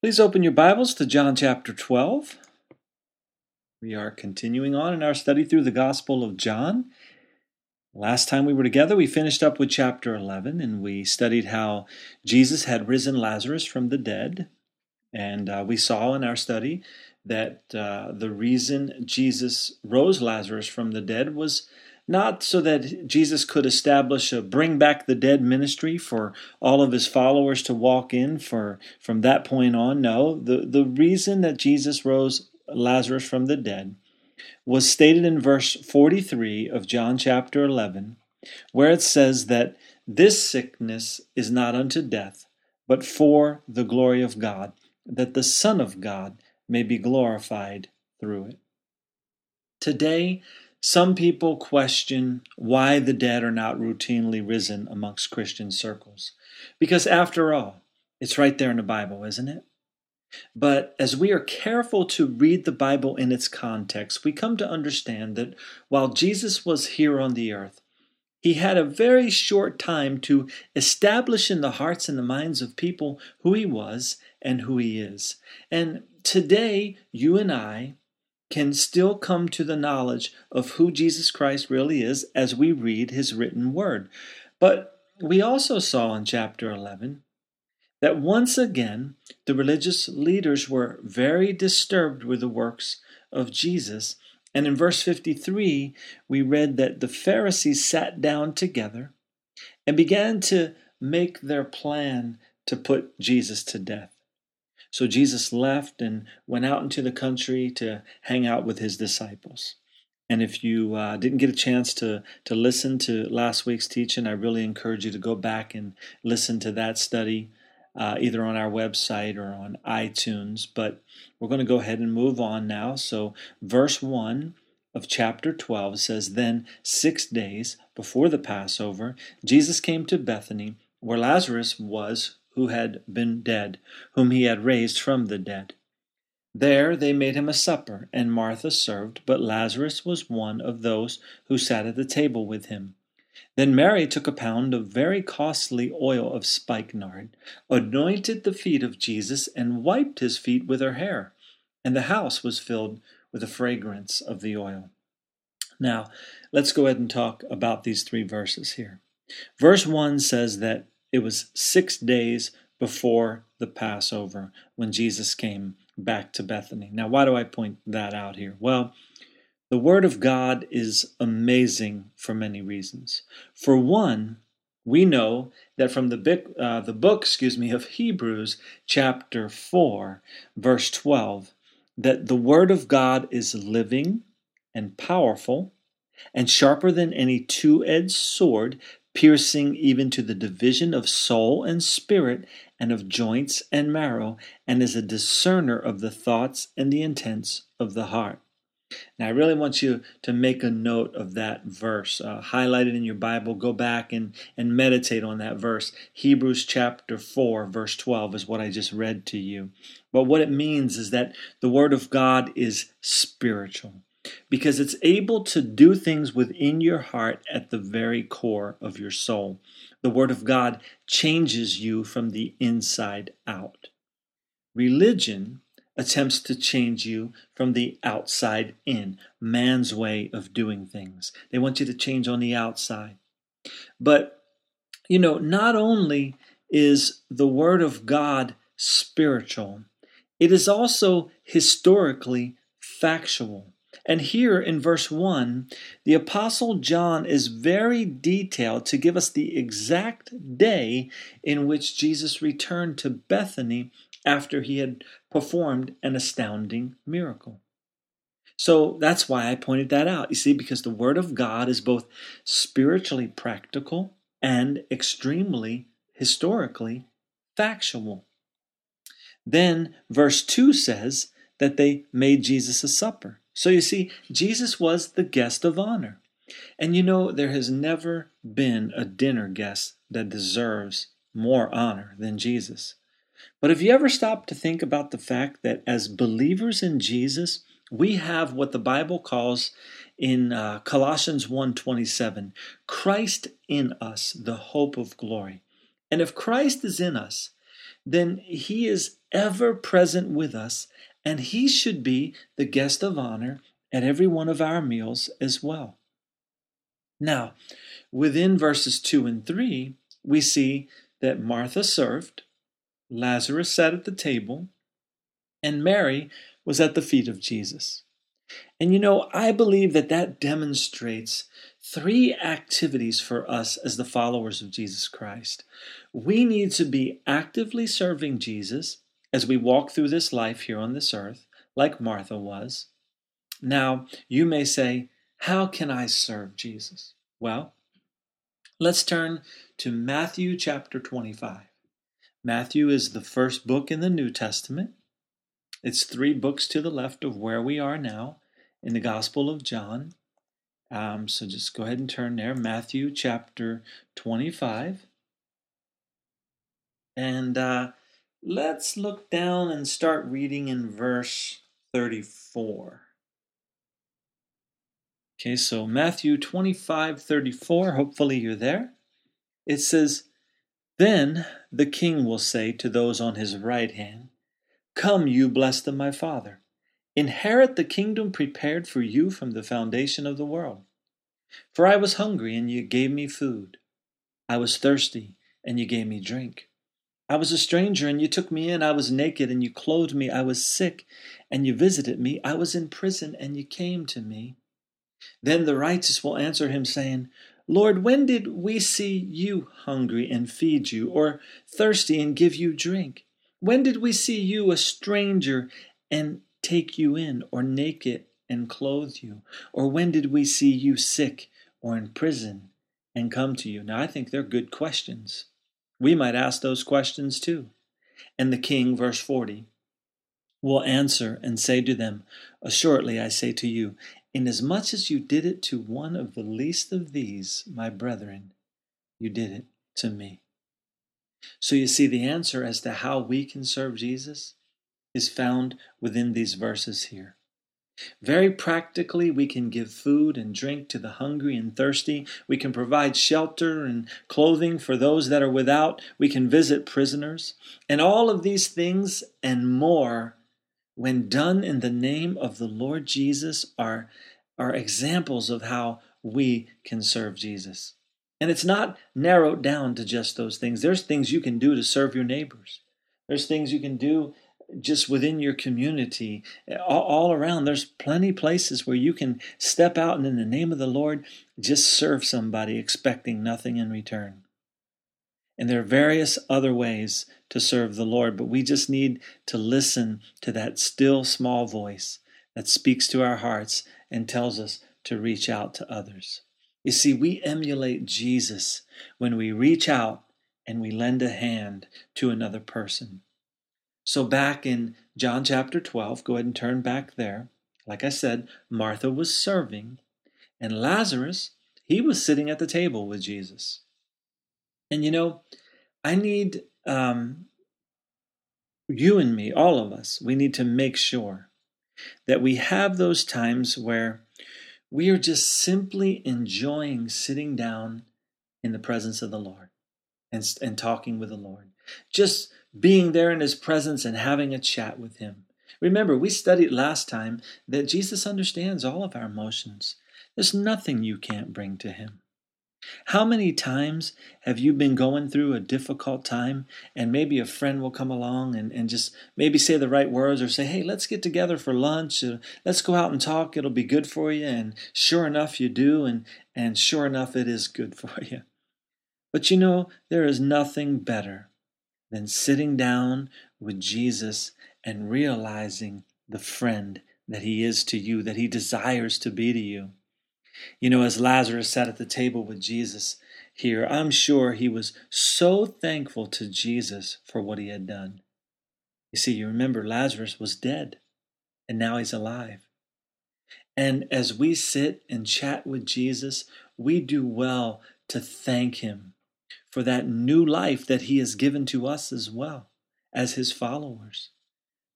Please open your Bibles to John chapter 12. We are continuing on in our study through the Gospel of John. Last time we were together, we finished up with chapter 11 and we studied how Jesus had risen Lazarus from the dead. And uh, we saw in our study that uh, the reason Jesus rose Lazarus from the dead was not so that Jesus could establish a bring back the dead ministry for all of his followers to walk in for from that point on. No, the, the reason that Jesus rose Lazarus from the dead was stated in verse 43 of John chapter 11, where it says that this sickness is not unto death, but for the glory of God, that the Son of God may be glorified through it. Today, some people question why the dead are not routinely risen amongst Christian circles. Because after all, it's right there in the Bible, isn't it? But as we are careful to read the Bible in its context, we come to understand that while Jesus was here on the earth, he had a very short time to establish in the hearts and the minds of people who he was and who he is. And today, you and I, can still come to the knowledge of who Jesus Christ really is as we read his written word. But we also saw in chapter 11 that once again the religious leaders were very disturbed with the works of Jesus. And in verse 53, we read that the Pharisees sat down together and began to make their plan to put Jesus to death. So Jesus left and went out into the country to hang out with his disciples. And if you uh, didn't get a chance to, to listen to last week's teaching, I really encourage you to go back and listen to that study, uh, either on our website or on iTunes. But we're going to go ahead and move on now. So, verse 1 of chapter 12 says Then, six days before the Passover, Jesus came to Bethany, where Lazarus was who had been dead, whom he had raised from the dead. There they made him a supper, and Martha served, but Lazarus was one of those who sat at the table with him. Then Mary took a pound of very costly oil of spikenard, anointed the feet of Jesus, and wiped his feet with her hair, and the house was filled with the fragrance of the oil. Now, let's go ahead and talk about these three verses here. Verse 1 says that it was six days before the Passover when Jesus came back to Bethany. Now, why do I point that out here? Well, the Word of God is amazing for many reasons. For one, we know that from the book, uh, the book, excuse me, of Hebrews, chapter four, verse twelve, that the Word of God is living and powerful, and sharper than any two-edged sword, piercing even to the division of soul and spirit, and of joints and marrow, and is a discerner of the thoughts and the intents of the heart. Now, I really want you to make a note of that verse. Uh, highlight it in your Bible. Go back and, and meditate on that verse. Hebrews chapter 4, verse 12 is what I just read to you. But what it means is that the Word of God is spiritual because it's able to do things within your heart at the very core of your soul. The Word of God changes you from the inside out. Religion attempts to change you from the outside in, man's way of doing things. They want you to change on the outside. But, you know, not only is the Word of God spiritual, it is also historically factual. And here in verse 1, the Apostle John is very detailed to give us the exact day in which Jesus returned to Bethany after he had performed an astounding miracle. So that's why I pointed that out. You see, because the Word of God is both spiritually practical and extremely historically factual. Then verse 2 says that they made Jesus a supper. So you see, Jesus was the guest of honor. And you know, there has never been a dinner guest that deserves more honor than Jesus. But have you ever stopped to think about the fact that as believers in Jesus, we have what the Bible calls in uh, Colossians 1:27, Christ in us, the hope of glory. And if Christ is in us, then he is ever present with us, and he should be the guest of honor at every one of our meals as well. Now, within verses 2 and 3, we see that Martha served, Lazarus sat at the table, and Mary was at the feet of Jesus. And you know, I believe that that demonstrates three activities for us as the followers of Jesus Christ. We need to be actively serving Jesus as we walk through this life here on this earth, like Martha was. Now, you may say, How can I serve Jesus? Well, let's turn to Matthew chapter 25. Matthew is the first book in the New Testament. It's three books to the left of where we are now in the Gospel of John. Um, so just go ahead and turn there. Matthew chapter 25. And uh, let's look down and start reading in verse 34. Okay, so Matthew 25 34, hopefully you're there. It says, Then the king will say to those on his right hand, Come, you blessed of my Father, inherit the kingdom prepared for you from the foundation of the world. For I was hungry, and you gave me food. I was thirsty, and you gave me drink. I was a stranger, and you took me in. I was naked, and you clothed me. I was sick, and you visited me. I was in prison, and you came to me. Then the righteous will answer him, saying, Lord, when did we see you hungry and feed you, or thirsty and give you drink? When did we see you a stranger and take you in, or naked and clothe you? Or when did we see you sick or in prison and come to you? Now, I think they're good questions. We might ask those questions too. And the king, verse 40, will answer and say to them, Assuredly, I say to you, Inasmuch as you did it to one of the least of these, my brethren, you did it to me. So you see, the answer as to how we can serve Jesus is found within these verses here. Very practically, we can give food and drink to the hungry and thirsty. We can provide shelter and clothing for those that are without. We can visit prisoners. And all of these things and more when done in the name of the Lord Jesus, are, are examples of how we can serve Jesus. And it's not narrowed down to just those things. There's things you can do to serve your neighbors. There's things you can do just within your community, all, all, around. There's plenty places where you can step out and in the name of the Lord just serve somebody expecting nothing in return. And there are various other ways to serve the Lord, but we just need to listen to that still small voice that speaks to our hearts and tells us to reach out to others. You see, we emulate Jesus when we reach out and we lend a hand to another person. So, back in John chapter 12, go ahead and turn back there. Like I said, Martha was serving, and Lazarus, he was sitting at the table with Jesus. And you know, I need um, you and me, all of us, we need to make sure that we have those times where we are just simply enjoying sitting down in the presence of the Lord and, and talking with the Lord. Just being there in His presence and having a chat with Him. Remember, we studied last time that Jesus understands all of our emotions. There's nothing you can't bring to Him. How many times have you been going through a difficult time and maybe a friend will come along and, and just maybe say the right words or say, hey, let's get together for lunch. Or, let's go out and talk. It'll be good for you. And sure enough, you do. And, and sure enough, it is good for you. But you know, there is nothing better than sitting down with Jesus and realizing the friend that he is to you, that he desires to be to you. You know, as Lazarus sat at the table with Jesus here, I'm sure he was so thankful to Jesus for what he had done. You see, you remember Lazarus was dead, and now he's alive. And as we sit and chat with Jesus, we do well to thank him for that new life that he has given to us as well as his followers.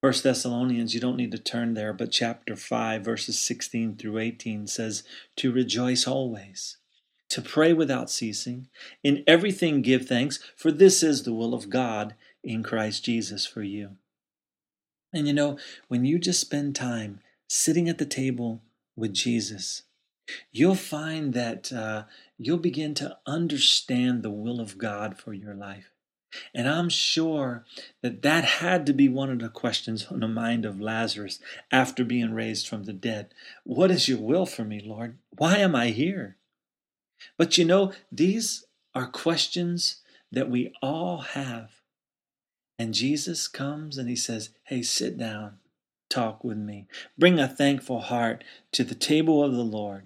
First Thessalonians, you don't need to turn there, but chapter 5, verses 16 through 18 says, To rejoice always, to pray without ceasing, in everything give thanks, for this is the will of God in Christ Jesus for you. And you know, when you just spend time sitting at the table with Jesus, you'll find that uh, you'll begin to understand the will of God for your life. And I'm sure that that had to be one of the questions on the mind of Lazarus after being raised from the dead. What is your will for me, Lord? Why am I here? But you know, these are questions that we all have. And Jesus comes and he says, Hey, sit down, talk with me. Bring a thankful heart to the table of the Lord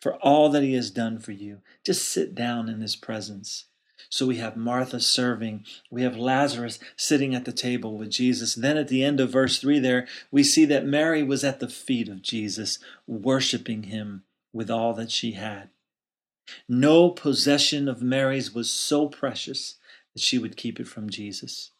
for all that he has done for you. Just sit down in his presence. So we have Martha serving. We have Lazarus sitting at the table with Jesus. Then at the end of verse 3 there, we see that Mary was at the feet of Jesus, worshiping him with all that she had. No possession of Mary's was so precious that she would keep it from Jesus.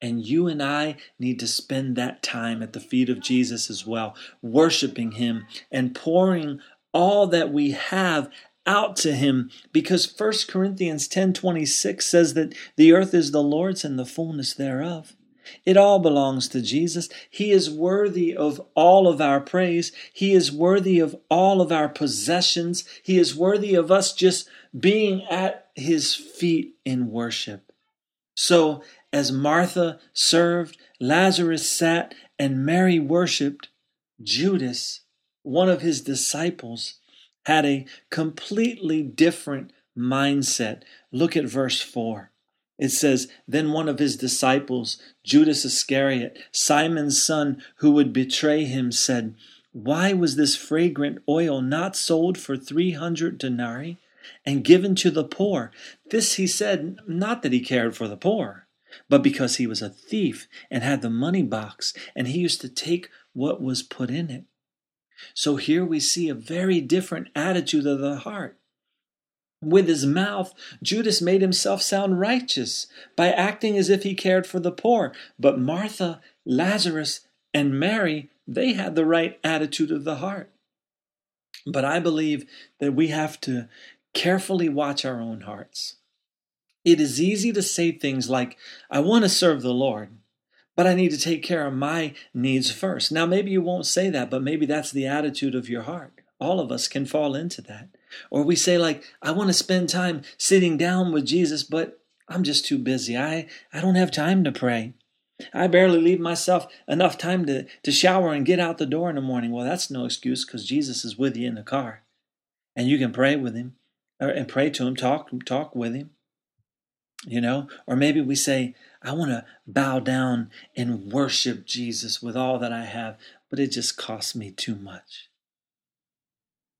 And you and I need to spend that time at the feet of Jesus as well, worshiping him and pouring all that we have out to him because 1 Corinthians 10:26 says that the earth is the Lord's and the fullness thereof. It all belongs to Jesus. He is worthy of all of our praise. He is worthy of all of our possessions. He is worthy of us just being at his feet in worship. So, as Martha served, Lazarus sat, and Mary worshiped, Judas, one of his disciples, had a completely different mindset. Look at verse 4. It says, Then one of his disciples, Judas Iscariot, Simon's son, who would betray him, said, Why was this fragrant oil not sold for 300 denarii and given to the poor? This he said, not that he cared for the poor, but because he was a thief and had the money box, and he used to take what was put in it. So here we see a very different attitude of the heart. With his mouth, Judas made himself sound righteous by acting as if he cared for the poor. But Martha, Lazarus, and Mary, they had the right attitude of the heart. But I believe that we have to carefully watch our own hearts. It is easy to say things like, I want to serve the Lord, but I need to take care of my needs first. Now, maybe you won't say that, but maybe that's the attitude of your heart. All of us can fall into that. Or we say, like, I want to spend time sitting down with Jesus, but I'm just too busy. I, I don't have time to pray. I barely leave myself enough time to, to shower and get out the door in the morning. Well, that's no excuse because Jesus is with you in the car. And you can pray with him or, and pray to him, talk, talk with him. You know? Or maybe we say, I want to bow down and worship Jesus with all that I have, but it just costs me too much.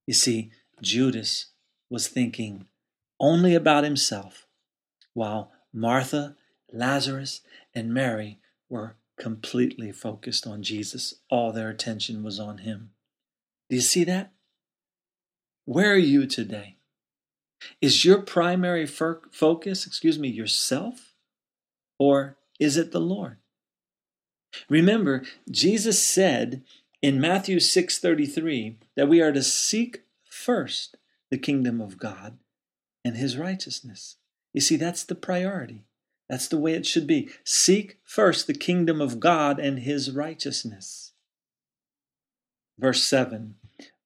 You see, Judas was thinking only about himself, while Martha, Lazarus, and Mary were completely focused on Jesus. All their attention was on him. Do you see that? Where are you today? Is your primary focus, excuse me, yourself? Or is it the Lord? Remember, Jesus said in Matthew 6:33 that we are to seek first the kingdom of God and his righteousness. You see, that's the priority. That's the way it should be. Seek first the kingdom of God and his righteousness. Verse 7.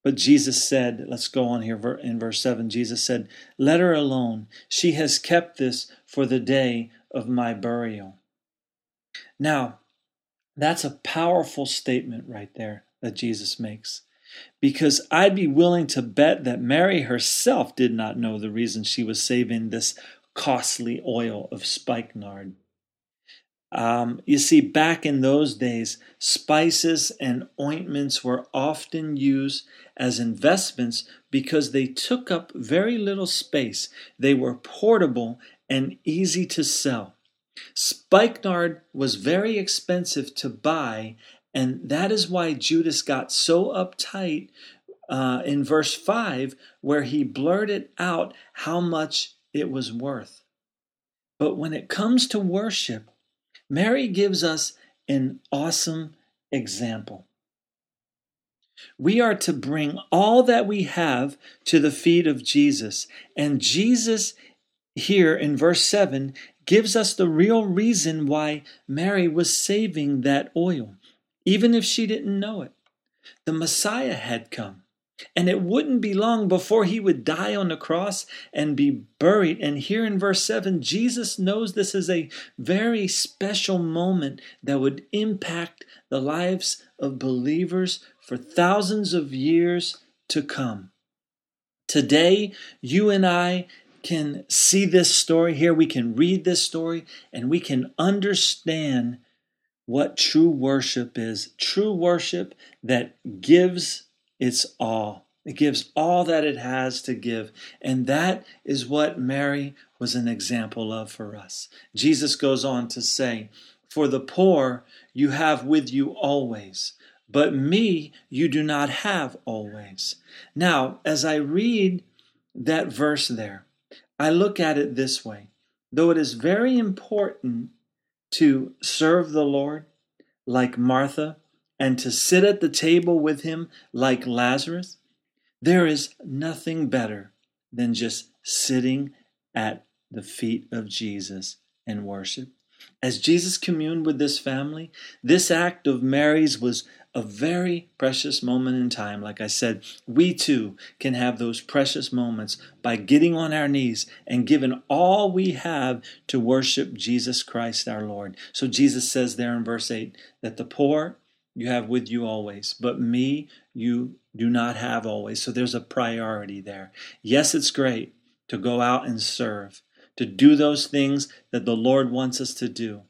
But Jesus said, let's go on here in verse 7. Jesus said, Let her alone. She has kept this for the day of my burial. Now, that's a powerful statement right there that Jesus makes. Because I'd be willing to bet that Mary herself did not know the reason she was saving this costly oil of spikenard. Um, you see, back in those days, spices and ointments were often used as investments because they took up very little space. They were portable and easy to sell. Spikenard was very expensive to buy, and that is why Judas got so uptight uh, in verse 5, where he blurted out how much it was worth. But when it comes to worship, Mary gives us an awesome example. We are to bring all that we have to the feet of Jesus, and Jesus here in verse 7 gives us the real reason why Mary was saving that oil, even if she didn't know it. The Messiah had come. And it wouldn't be long before he would die on the cross and be buried. And here in verse 7, Jesus knows this is a very special moment that would impact the lives of believers for thousands of years to come. Today, you and I can see this story here, we can read this story, and we can understand what true worship is. True worship that gives its all. It gives all that it has to give. And that is what Mary was an example of for us. Jesus goes on to say, For the poor you have with you always, but me you do not have always. Now, as I read that verse there, I look at it this way. Though it is very important to serve the Lord like Martha and to sit at the table with him like Lazarus, there is nothing better than just sitting at the feet of Jesus and worship. As Jesus communed with this family, this act of Mary's was a very precious moment in time. Like I said, we too can have those precious moments by getting on our knees and giving all we have to worship Jesus Christ our Lord. So Jesus says there in verse 8 that the poor you have with you always, but me you do not have always. So there's a priority there. Yes, it's great to go out and serve, to do those things that the Lord wants us to do.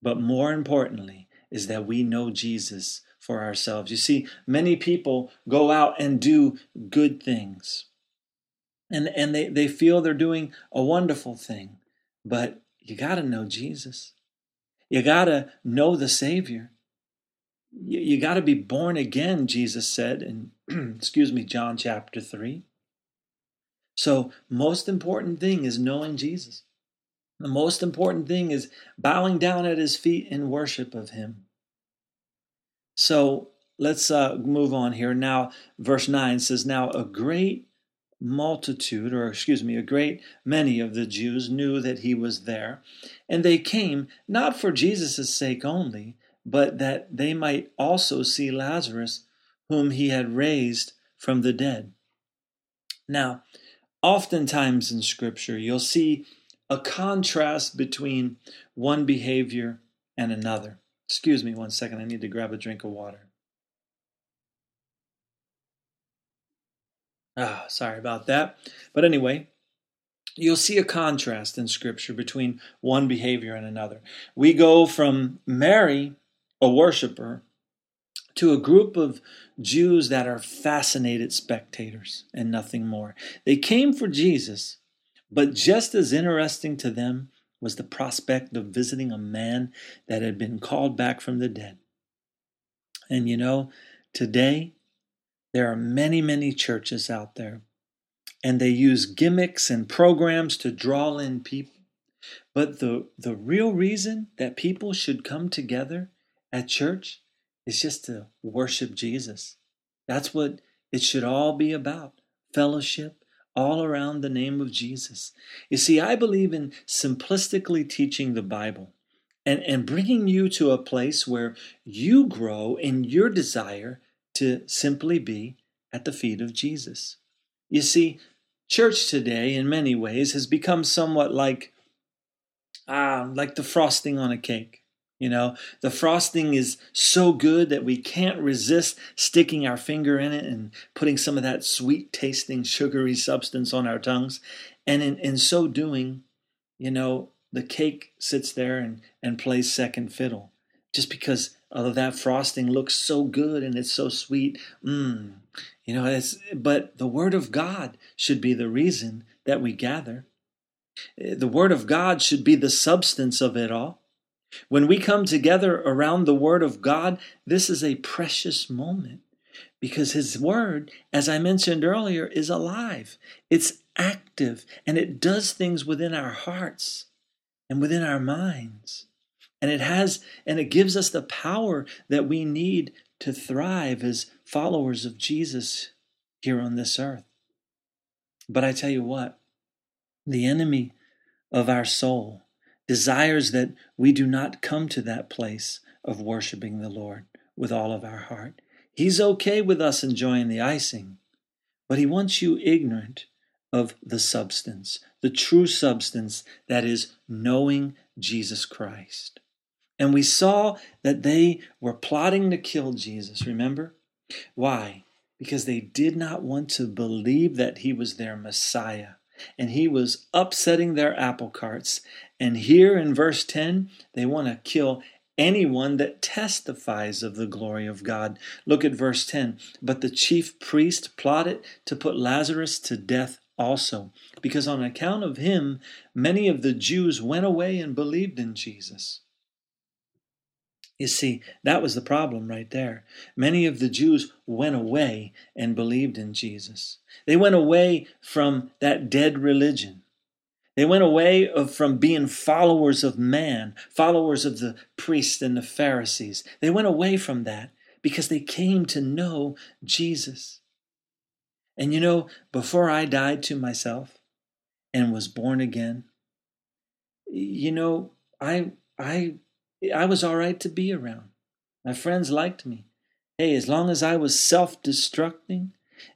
But more importantly, is that we know Jesus for ourselves. You see, many people go out and do good things. And, and they, they feel they're doing a wonderful thing. But you got to know Jesus. You got to know the Savior you, you got to be born again, Jesus said in, excuse me, John chapter 3. So, most important thing is knowing Jesus. The most important thing is bowing down at his feet in worship of him. So, let's uh, move on here. Now, verse 9 says, Now a great multitude, or excuse me, a great many of the Jews knew that he was there, and they came not for Jesus' sake only, but that they might also see Lazarus, whom he had raised from the dead. Now, oftentimes in Scripture, you'll see a contrast between one behavior and another. Excuse me one second, I need to grab a drink of water. Ah, sorry about that. But anyway, you'll see a contrast in Scripture between one behavior and another. We go from Mary a worshiper to a group of Jews that are fascinated spectators and nothing more. They came for Jesus, but just as interesting to them was the prospect of visiting a man that had been called back from the dead. And you know, today there are many, many churches out there, and they use gimmicks and programs to draw in people. But the, the real reason that people should come together at church is just to worship Jesus. That's what it should all be about fellowship all around the name of Jesus. You see, I believe in simplistically teaching the Bible and, and bringing you to a place where you grow in your desire to simply be at the feet of Jesus. You see, church today, in many ways, has become somewhat like, ah, like the frosting on a cake. You know, the frosting is so good that we can't resist sticking our finger in it and putting some of that sweet tasting sugary substance on our tongues. And in, in so doing, you know, the cake sits there and, and plays second fiddle just because of that frosting looks so good and it's so sweet. Mmm. You know, it's, but the Word of God should be the reason that we gather. Eh, the Word of God should be the substance of it all. When we come together around the Word of God, this is a precious moment because His Word, as I mentioned earlier, is alive. It's active and it does things within our hearts and within our minds. And it has, and it gives us the power that we need to thrive as followers of Jesus here on this earth. But I tell you what, the enemy of our soul desires that we do not come to that place of worshiping the Lord with all of our heart. He's okay with us enjoying the icing, but He wants you ignorant of the substance, the true substance that is knowing Jesus Christ. And we saw that they were plotting to kill Jesus, remember? Why? Because they did not want to believe that he was their Messiah. And he was upsetting their apple carts. And here in verse 10, they want to kill anyone that testifies of the glory of God. Look at verse 10. But the chief priest plotted to put Lazarus to death also, because on account of him, many of the Jews went away and believed in Jesus. You see, that was the problem right there. Many of the Jews went away and believed in Jesus. They went away from that dead religion. They went away from being followers of man, followers of the priests and the Pharisees. They went away from that because they came to know Jesus. And you know, before I died to myself and was born again, you know, I I I was all right to be around. My friends liked me. Hey, as long as I was self-destructing,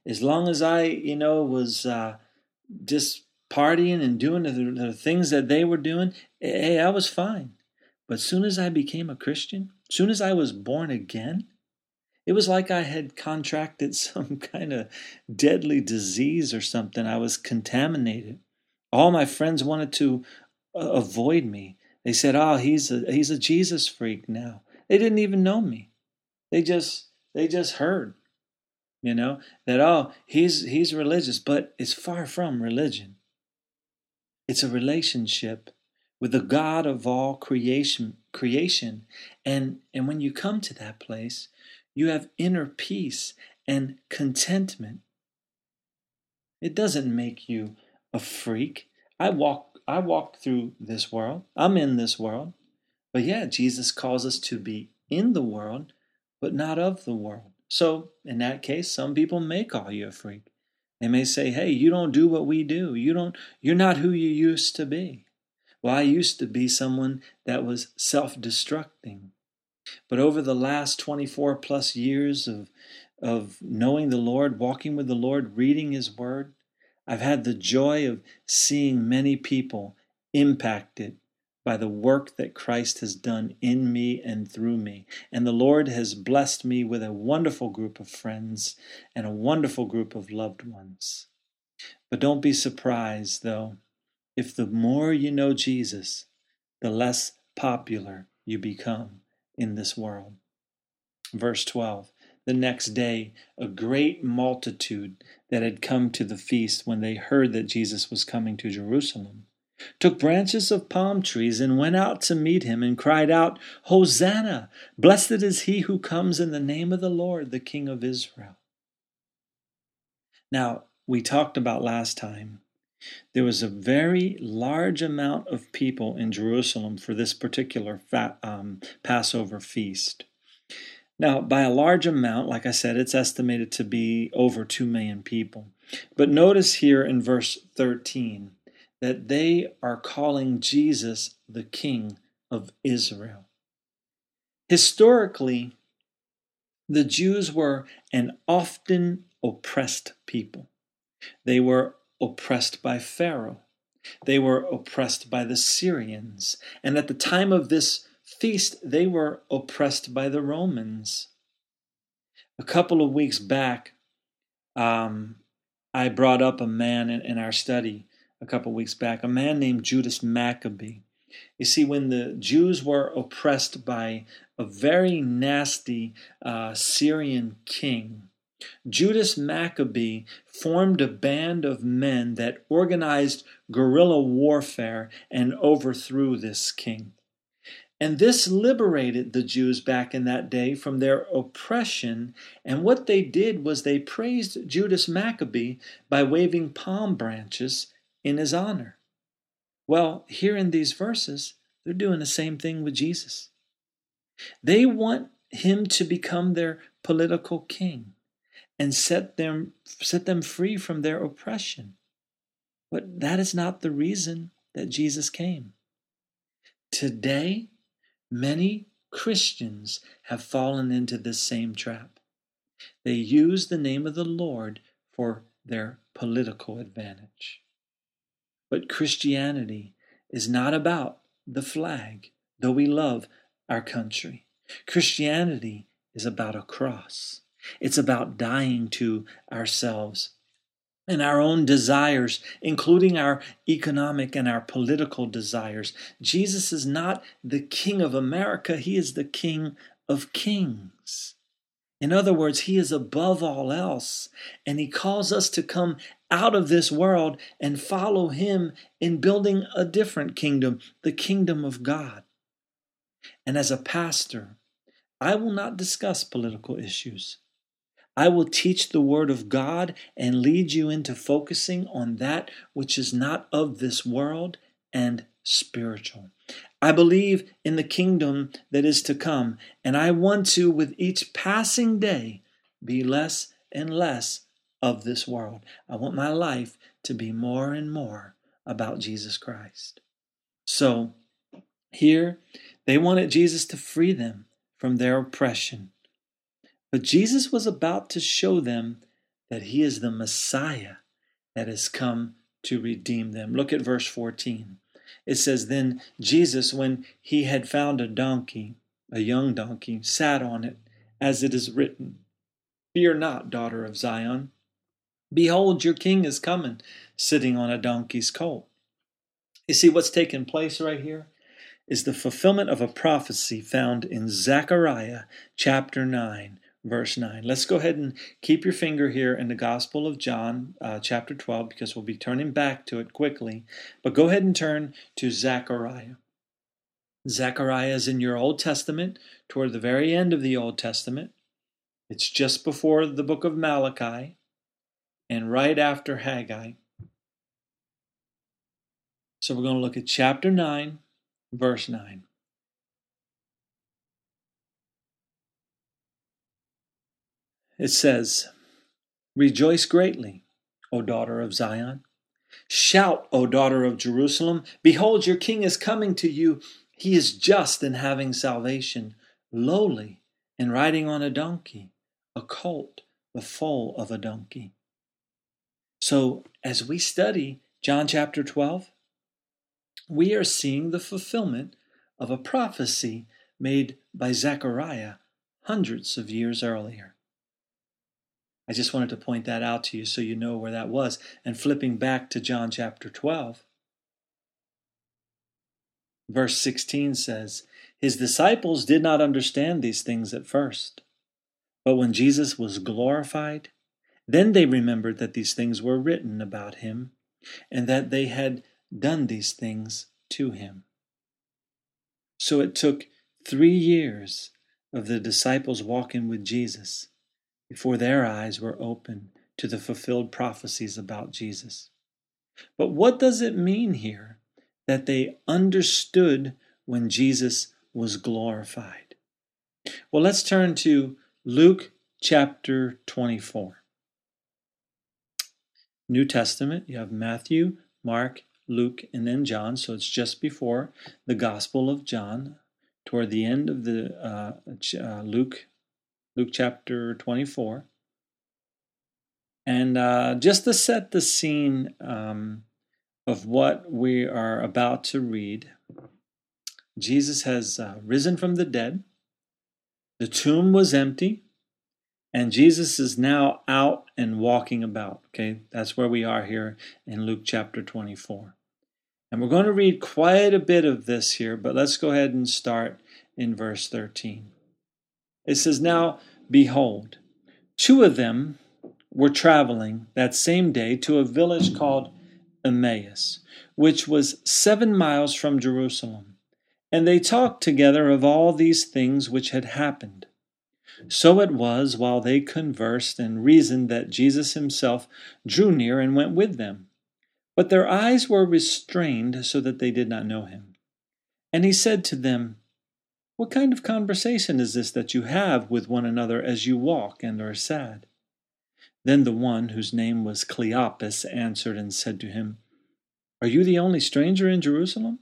as long as I, you know, was uh, just partying and doing the, the things that they were doing, hey, I was fine. But soon as I became a Christian, soon as I was born again, it was like I had contracted some kind of deadly disease or something. I was contaminated. All my friends wanted to uh, avoid me. They said, "Oh, he's a he's a Jesus freak now." They didn't even know me. They just they just heard, you know, that oh, he's he's religious, but it's far from religion. It's a relationship with the God of all creation creation. And and when you come to that place, you have inner peace and contentment. It doesn't make you a freak. I walk I walk through this world. I'm in this world. But yeah, Jesus calls us to be in the world, but not of the world. So, in that case, some people may call you a freak. They may say, "Hey, you don't do what we do. You don't you're not who you used to be." Well, I used to be someone that was self-destructing. But over the last 24 plus years of of knowing the Lord, walking with the Lord, reading his word, I've had the joy of seeing many people impacted by the work that Christ has done in me and through me. And the Lord has blessed me with a wonderful group of friends and a wonderful group of loved ones. But don't be surprised, though, if the more you know Jesus, the less popular you become in this world. Verse 12 the next day a great multitude that had come to the feast when they heard that Jesus was coming to Jerusalem took branches of palm trees and went out to meet him and cried out, Hosanna! Blessed is he who comes in the name of the Lord, the King of Israel. Now, we talked about last time, there was a very large amount of people in Jerusalem for this particular fa- um, Passover feast. Now, by a large amount, like I said, it's estimated to be over 2 million people. But notice here in verse 13 that they are calling Jesus the King of Israel. Historically, the Jews were an often oppressed people. They were oppressed by Pharaoh. They were oppressed by the Syrians. And at the time of this feast, they were oppressed by the Romans. A couple of weeks back, um, I brought up a man in, in our study a couple of weeks back, a man named Judas Maccabee. You see, when the Jews were oppressed by a very nasty uh, Syrian king, Judas Maccabee formed a band of men that organized guerrilla warfare and overthrew this king. And this liberated the Jews back in that day from their oppression. And what they did was they praised Judas Maccabee by waving palm branches in his honor. Well, here in these verses, they're doing the same thing with Jesus. They want him to become their political king and set them, set them free from their oppression. But that is not the reason that Jesus came. Today, many Christians have fallen into this same trap. They use the name of the Lord for their political advantage. But Christianity is not about the flag, though we love our country. Christianity is about a cross. It's about dying to ourselves and our own desires, including our economic and our political desires. Jesus is not the King of America, He is the King of Kings. In other words, He is above all else, and He calls us to come out of this world and follow Him in building a different kingdom, the kingdom of God. And as a pastor, I will not discuss political issues. I will teach the Word of God and lead you into focusing on that which is not of this world and spiritual. I believe in the kingdom that is to come, and I want to, with each passing day, be less and less of this world. I want my life to be more and more about Jesus Christ. So, here, they wanted Jesus to free them from their oppression. But Jesus was about to show them that he is the Messiah that has come to redeem them. Look at verse 14. It says, Then Jesus, when he had found a donkey, a young donkey, sat on it, as it is written, Fear not, daughter of Zion. Behold, your king is coming, sitting on a donkey's colt. You see what's taking place right here? Is the fulfillment of a prophecy found in Zechariah chapter 9, verse 9. Let's go ahead and keep your finger here in the Gospel of John, uh, chapter 12, because we'll be turning back to it quickly. But go ahead and turn to Zechariah. Zechariah is in your Old Testament, toward the very end of the Old Testament. It's just before the book of Malachi and right after Haggai. So we're going to look at chapter 9, verse 9. It says, Rejoice greatly, O daughter of Zion. Shout, O daughter of Jerusalem. Behold, your king is coming to you. He is just and having salvation, lowly and riding on a donkey, a colt, the foal of a donkey. So, as we study John chapter 12, we are seeing the fulfillment of a prophecy made by Zechariah hundreds of years earlier. I just wanted to point that out to you so you know where that was. And flipping back to John chapter 12, verse 16 says, His disciples did not understand these things at first. But when Jesus was glorified, then they remembered that these things were written about him and that they had done these things to him. So it took three years of the disciples walking with Jesus before their eyes were open to the fulfilled prophecies about Jesus. But what does it mean here that they understood when Jesus was glorified? Well, let's turn to Luke chapter 24. New Testament, you have Matthew, Mark, Luke, and then John. So it's just before the Gospel of John, toward the end of the uh, uh, Luke Luke chapter 24. And uh, just to set the scene um, of what we are about to read, Jesus has uh, risen from the dead. The tomb was empty, and Jesus is now out and walking about. Okay, that's where we are here in Luke chapter 24. And we're going to read quite a bit of this here, but let's go ahead and start in verse 13. It says, Now, behold, two of them were traveling that same day to a village called Emmaus, which was seven miles from Jerusalem. And they talked together of all these things which had happened. So it was while they conversed and reasoned that Jesus himself drew near and went with them. But their eyes were restrained so that they did not know him. And he said to them, what kind of conversation is this that you have with one another as you walk and are sad? Then the one whose name was Cleopas answered and said to him, Are you the only stranger in Jerusalem?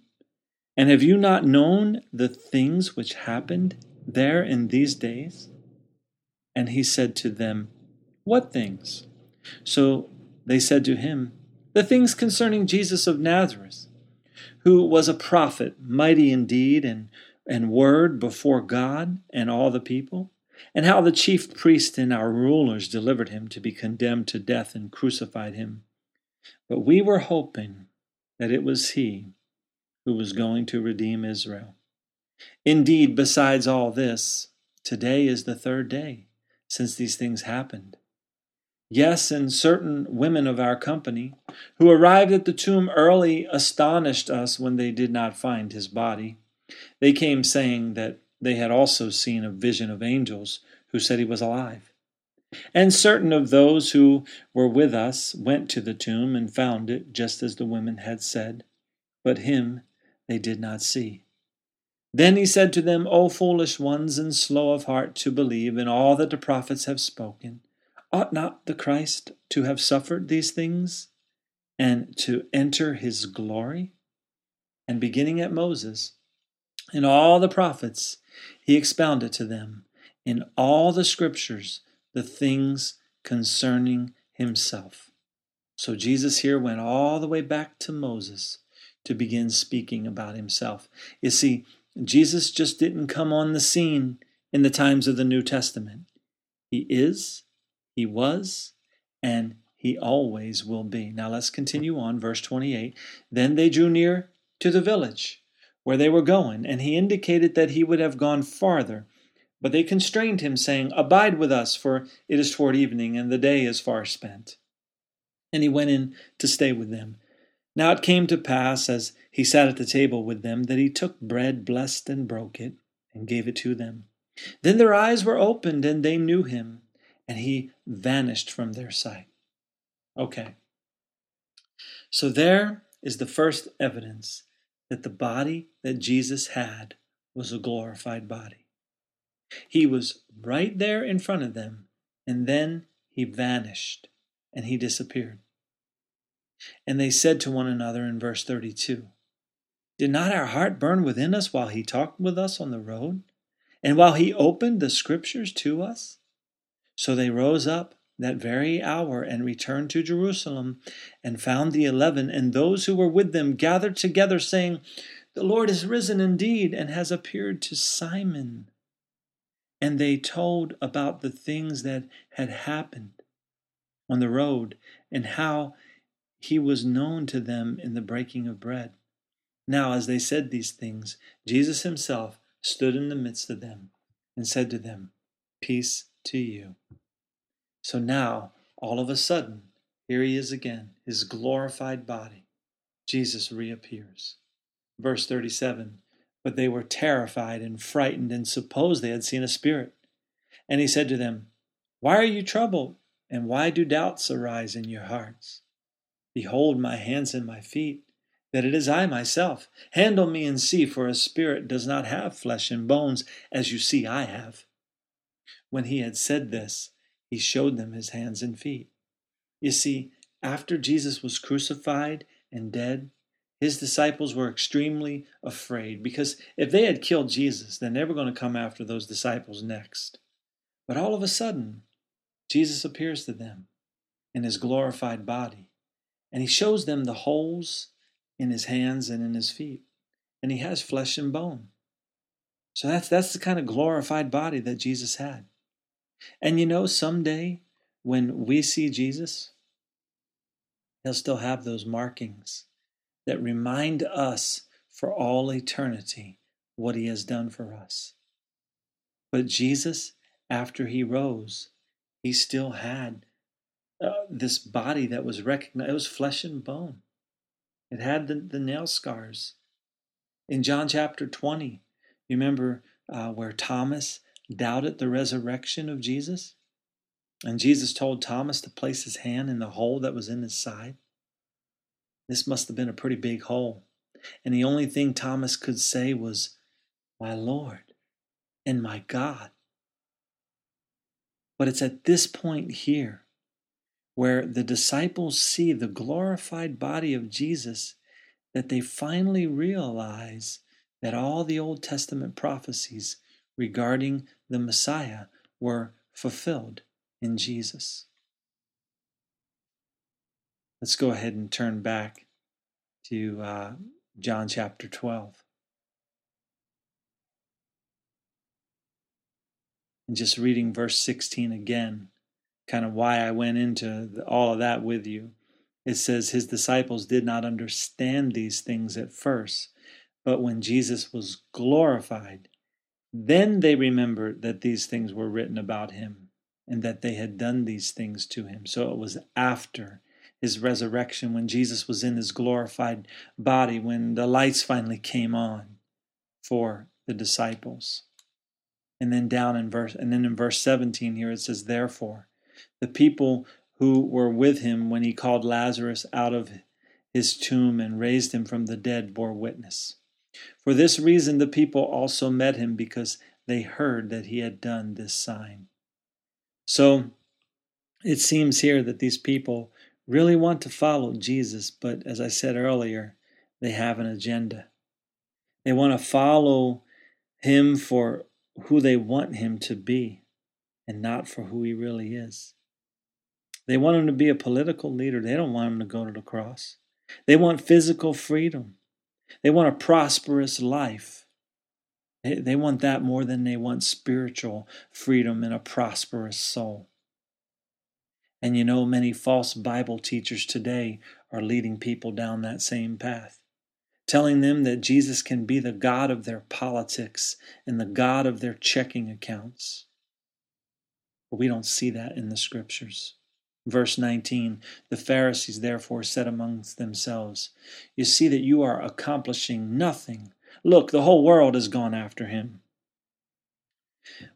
And have you not known the things which happened there in these days? And he said to them, What things? So they said to him, The things concerning Jesus of Nazareth, who was a prophet, mighty in deed and, and word before God and all the people, and how the chief priests and our rulers delivered him to be condemned to death and crucified him. But we were hoping that it was he who was going to redeem Israel. Indeed, besides all this, today is the third day since these things happened. Yes, and certain women of our company, who arrived at the tomb early, astonished us when they did not find his body. They came saying that they had also seen a vision of angels who said he was alive. And certain of those who were with us went to the tomb and found it just as the women had said, but him they did not see. Then he said to them, O foolish ones and slow of heart to believe in all that the prophets have spoken, ought not the Christ to have suffered these things and to enter his glory? And beginning at Moses and all the prophets, he expounded to them in all the scriptures the things concerning himself. So Jesus here went all the way back to Moses to begin speaking about himself. You see, Jesus just didn't come on the scene in the times of the New Testament. He is, he was, and he always will be. Now let's continue on, verse 28. Then they drew near to the village where they were going, and he indicated that he would have gone farther. But they constrained him, saying, Abide with us, for it is toward evening, and the day is far spent. And he went in to stay with them. Now it came to pass, as he sat at the table with them, that he took bread, blessed and broke it, and gave it to them. Then their eyes were opened, and they knew him, and he vanished from their sight. Okay. So there is the first evidence that the body that Jesus had was a glorified body. He was right there in front of them, and then he vanished and he disappeared. And they said to one another in verse 32 Did not our heart burn within us while he talked with us on the road, and while he opened the scriptures to us? So they rose up that very hour and returned to Jerusalem and found the eleven and those who were with them gathered together, saying, The Lord is risen indeed and has appeared to Simon. And they told about the things that had happened on the road and how he was known to them in the breaking of bread. Now, as they said these things, Jesus himself stood in the midst of them and said to them, Peace to you. So now, all of a sudden, here he is again, his glorified body. Jesus reappears. Verse 37 But they were terrified and frightened and supposed they had seen a spirit. And he said to them, Why are you troubled? And why do doubts arise in your hearts? Behold my hands and my feet, that it is I myself. Handle me and see, for a spirit does not have flesh and bones, as you see I have. When he had said this, he showed them his hands and feet. You see, after Jesus was crucified and dead, his disciples were extremely afraid because if they had killed Jesus, then they were going to come after those disciples next. But all of a sudden, Jesus appears to them in his glorified body. And he shows them the holes in his hands and in his feet. And he has flesh and bone. So that's that's the kind of glorified body that Jesus had. And you know, someday when we see Jesus, he'll still have those markings that remind us for all eternity what he has done for us. But Jesus, after he rose, he still had uh, this body that was recognized. It was flesh and bone. It had the, the nail scars. In John chapter 20, you remember uh, where Thomas doubted the resurrection of Jesus? And Jesus told Thomas to place his hand in the hole that was in his side. This must have been a pretty big hole. And the only thing Thomas could say was, My Lord and my God. But it's at this point here where the disciples see the glorified body of Jesus, that they finally realize that all the Old Testament prophecies regarding the Messiah were fulfilled in Jesus. Let's go ahead and turn back to uh, John chapter 12. And just reading verse 16 again, kind of why I went into the, all of that with you. It says, His disciples did not understand these things at first, but when Jesus was glorified, then they remembered that these things were written about him and that they had done these things to him. So it was after his resurrection, when Jesus was in his glorified body, when the lights finally came on for the disciples. And then down in verse and then in verse 17 here it says, Therefore, the people who were with him when he called Lazarus out of his tomb and raised him from the dead bore witness. For this reason the people also met him because they heard that he had done this sign. So it seems here that these people really want to follow Jesus, but as I said earlier, they have an agenda. They want to follow him for who they want him to be and not for who he really is. They want him to be a political leader. They don't want him to go to the cross. They want physical freedom. They want a prosperous life. They, want that more than they want spiritual freedom and a prosperous soul. And you know, many false Bible teachers today are leading people down that same path, telling them that Jesus can be the God of their politics and the God of their checking accounts. But we don't see that in the scriptures. Verse 19 The Pharisees therefore said amongst themselves, You see that you are accomplishing nothing. Look, the whole world has gone after him.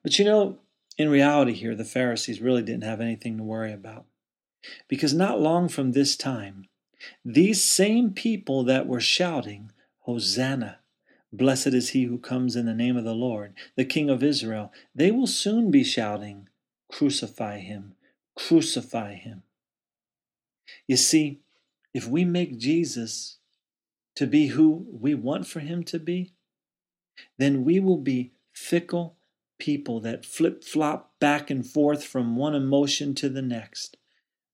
But you know, in reality, here, the Pharisees really didn't have anything to worry about. Because not long from this time, these same people that were shouting, Hosanna, blessed is he who comes in the name of the Lord, the King of Israel, they will soon be shouting, Crucify him, crucify him. You see, if we make Jesus to be who we want for him to be, then we will be fickle people that flip flop back and forth from one emotion to the next.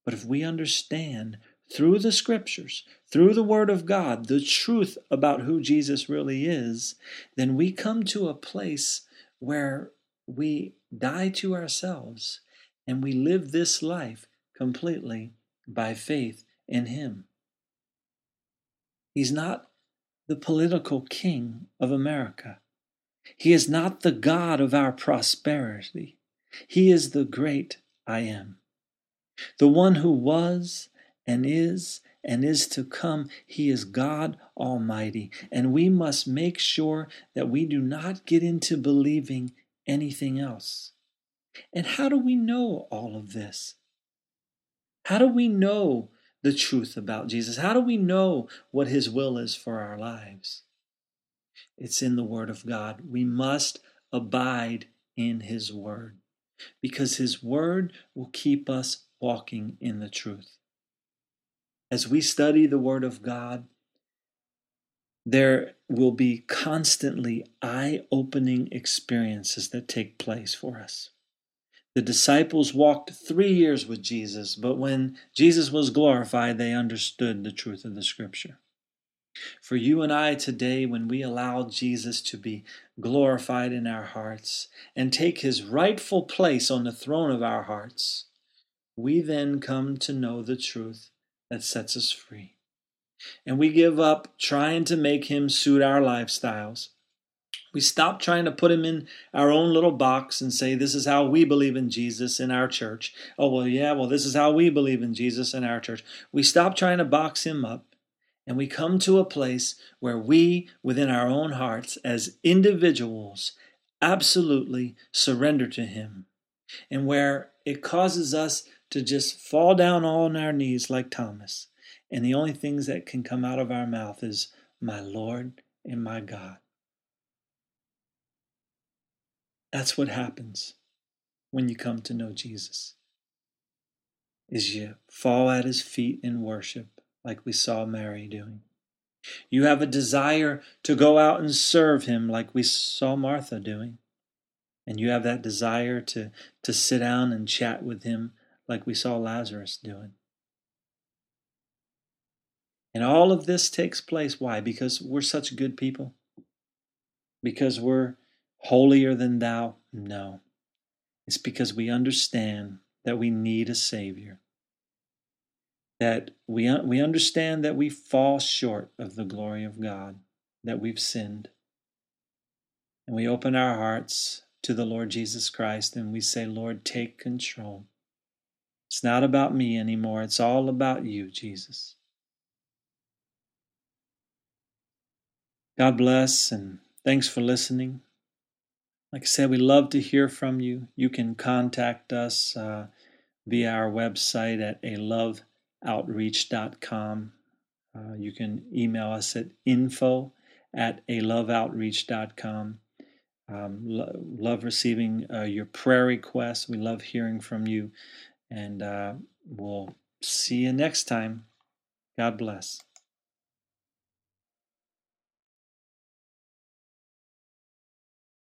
But if we understand through the scriptures, through the Word of God, the truth about who Jesus really is, then we come to a place where we die to ourselves and we live this life completely by faith in Him. He's not the political king of America. He is not the God of our prosperity. He is the great I am. The one who was and is and is to come. He is God Almighty. And we must make sure that we do not get into believing anything else. And how do we know all of this? How do we know the truth about Jesus? How do we know what His will is for our lives? It's in the Word of God. We must abide in His Word because His Word will keep us walking in the truth. As we study the Word of God, there will be constantly eye opening experiences that take place for us. The disciples walked three years with Jesus, but when Jesus was glorified, they understood the truth of the Scripture. For you and I today, when we allow Jesus to be glorified in our hearts and take his rightful place on the throne of our hearts, we then come to know the truth that sets us free. And we give up trying to make him suit our lifestyles. We stop trying to put him in our own little box and say, This is how we believe in Jesus in our church. Oh, well, yeah, well, this is how we believe in Jesus in our church. We stop trying to box him up and we come to a place where we, within our own hearts, as individuals, absolutely surrender to Him, and where it causes us to just fall down on our knees like Thomas. And the only things that can come out of our mouth is, My Lord and my God. That's what happens when you come to know Jesus. Is you fall at his feet in worship like we saw Mary doing. You have a desire to go out and serve Him like we saw Martha doing. And you have that desire to, to sit down and chat with Him like we saw Lazarus doing. And all of this takes place. Why? Because we're such good people? Because we're holier than thou? No. It's because we understand that we need a Savior. That we, uh, we understand that we fall short of the glory of God, that we've sinned. And we open our hearts to the Lord Jesus Christ and we say, Lord, take control. It's not about me anymore, it's all about you, Jesus. God bless and thanks for listening. Like I said, we love to hear from you. You can contact us uh, via our website at a loveoutreach.com. Uh, you can email us at info at a loveoutreach.com. Um, lo- love receiving uh, your prayer requests. We love hearing from you. And uh, we'll see you next time. God bless.